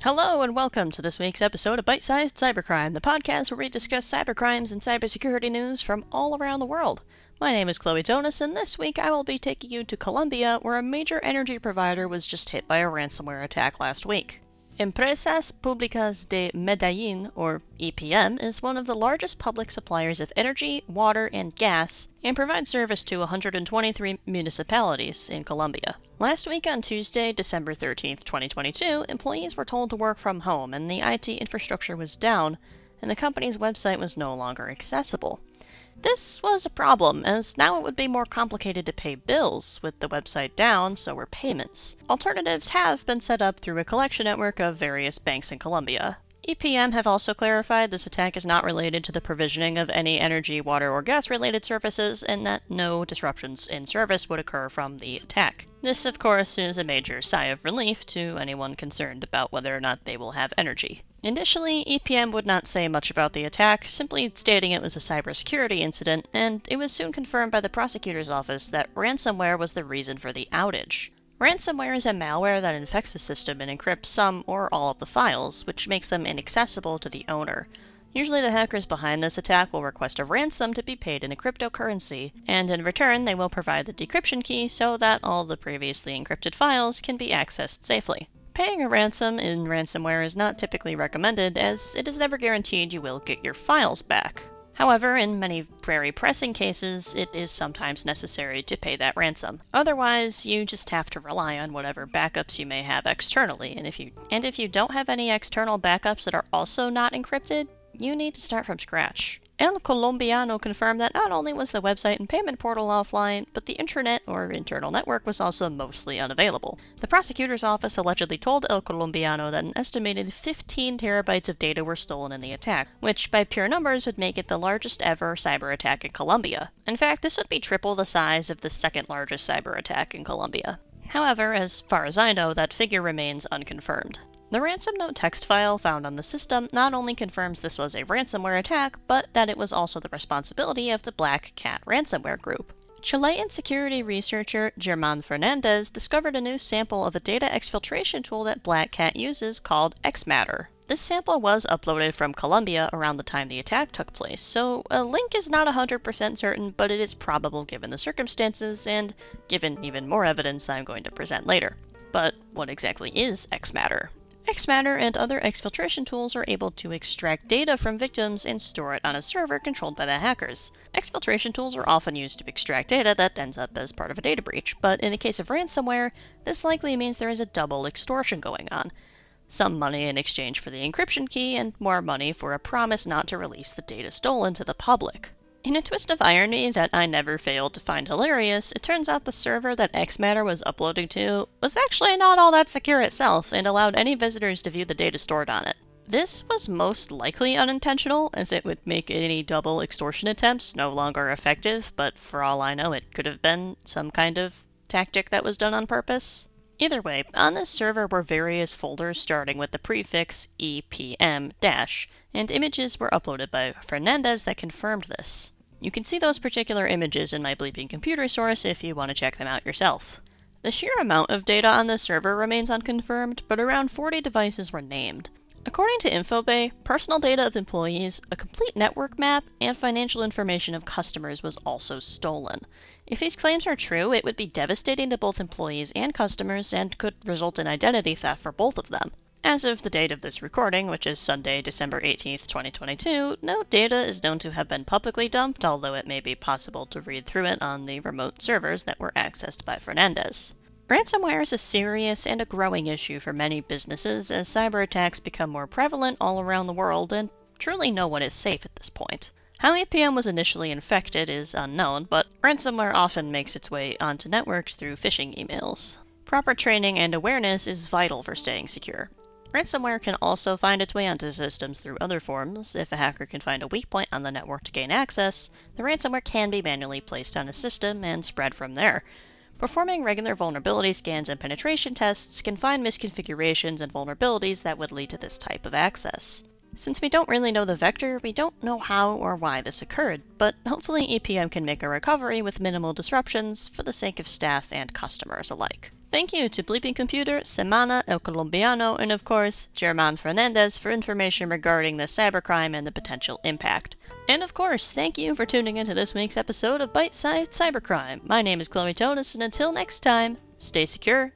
Hello and welcome to this week's episode of Bite Sized Cybercrime, the podcast where we discuss cybercrimes and cybersecurity news from all around the world. My name is Chloe Jonas, and this week I will be taking you to Colombia, where a major energy provider was just hit by a ransomware attack last week. Empresas Públicas de Medellín, or EPM, is one of the largest public suppliers of energy, water, and gas and provides service to 123 municipalities in Colombia. Last week on Tuesday, December 13, 2022, employees were told to work from home and the IT infrastructure was down and the company's website was no longer accessible. This was a problem, as now it would be more complicated to pay bills. With the website down, so were payments. Alternatives have been set up through a collection network of various banks in Colombia. EPM have also clarified this attack is not related to the provisioning of any energy, water, or gas related services, and that no disruptions in service would occur from the attack. This, of course, is a major sigh of relief to anyone concerned about whether or not they will have energy. Initially, EPM would not say much about the attack, simply stating it was a cybersecurity incident, and it was soon confirmed by the prosecutor's office that ransomware was the reason for the outage. Ransomware is a malware that infects a system and encrypts some or all of the files, which makes them inaccessible to the owner. Usually, the hackers behind this attack will request a ransom to be paid in a cryptocurrency, and in return, they will provide the decryption key so that all the previously encrypted files can be accessed safely. Paying a ransom in ransomware is not typically recommended, as it is never guaranteed you will get your files back. However, in many very pressing cases, it is sometimes necessary to pay that ransom. Otherwise, you just have to rely on whatever backups you may have externally, and if you and if you don't have any external backups that are also not encrypted, you need to start from scratch. El Colombiano confirmed that not only was the website and payment portal offline, but the intranet or internal network was also mostly unavailable. The prosecutor's office allegedly told El Colombiano that an estimated 15 terabytes of data were stolen in the attack, which by pure numbers would make it the largest ever cyber attack in Colombia. In fact, this would be triple the size of the second largest cyber attack in Colombia. However, as far as I know, that figure remains unconfirmed. The ransom note text file found on the system not only confirms this was a ransomware attack, but that it was also the responsibility of the Black Cat ransomware group. Chilean security researcher Germán Fernandez discovered a new sample of a data exfiltration tool that Black Cat uses called ExMatter. This sample was uploaded from Colombia around the time the attack took place, so a link is not 100% certain, but it is probable given the circumstances and given even more evidence I'm going to present later. But what exactly is ExMatter? ExMatter and other exfiltration tools are able to extract data from victims and store it on a server controlled by the hackers. Exfiltration tools are often used to extract data that ends up as part of a data breach, but in the case of ransomware, this likely means there is a double extortion going on. Some money in exchange for the encryption key, and more money for a promise not to release the data stolen to the public. In a twist of irony that I never failed to find hilarious, it turns out the server that ExMatter was uploading to was actually not all that secure itself and allowed any visitors to view the data stored on it. This was most likely unintentional, as it would make any double extortion attempts no longer effective, but for all I know, it could have been some kind of tactic that was done on purpose. Either way, on this server were various folders starting with the prefix EPM dash, and images were uploaded by Fernandez that confirmed this. You can see those particular images in my bleeping computer source if you want to check them out yourself. The sheer amount of data on this server remains unconfirmed, but around 40 devices were named. According to Infobae, personal data of employees, a complete network map, and financial information of customers was also stolen. If these claims are true, it would be devastating to both employees and customers and could result in identity theft for both of them. As of the date of this recording, which is Sunday, December 18th, 2022, no data is known to have been publicly dumped, although it may be possible to read through it on the remote servers that were accessed by Fernandez. Ransomware is a serious and a growing issue for many businesses as cyber attacks become more prevalent all around the world, and truly no one is safe at this point. How EPM was initially infected is unknown, but ransomware often makes its way onto networks through phishing emails. Proper training and awareness is vital for staying secure. Ransomware can also find its way onto systems through other forms. If a hacker can find a weak point on the network to gain access, the ransomware can be manually placed on a system and spread from there. Performing regular vulnerability scans and penetration tests can find misconfigurations and vulnerabilities that would lead to this type of access. Since we don't really know the vector, we don't know how or why this occurred, but hopefully EPM can make a recovery with minimal disruptions for the sake of staff and customers alike. Thank you to Bleeping Computer, Semana El Colombiano, and of course, German Fernandez for information regarding the cybercrime and the potential impact. And of course, thank you for tuning into this week's episode of Bite Sized Cybercrime. My name is Chloe Jonas, and until next time, stay secure,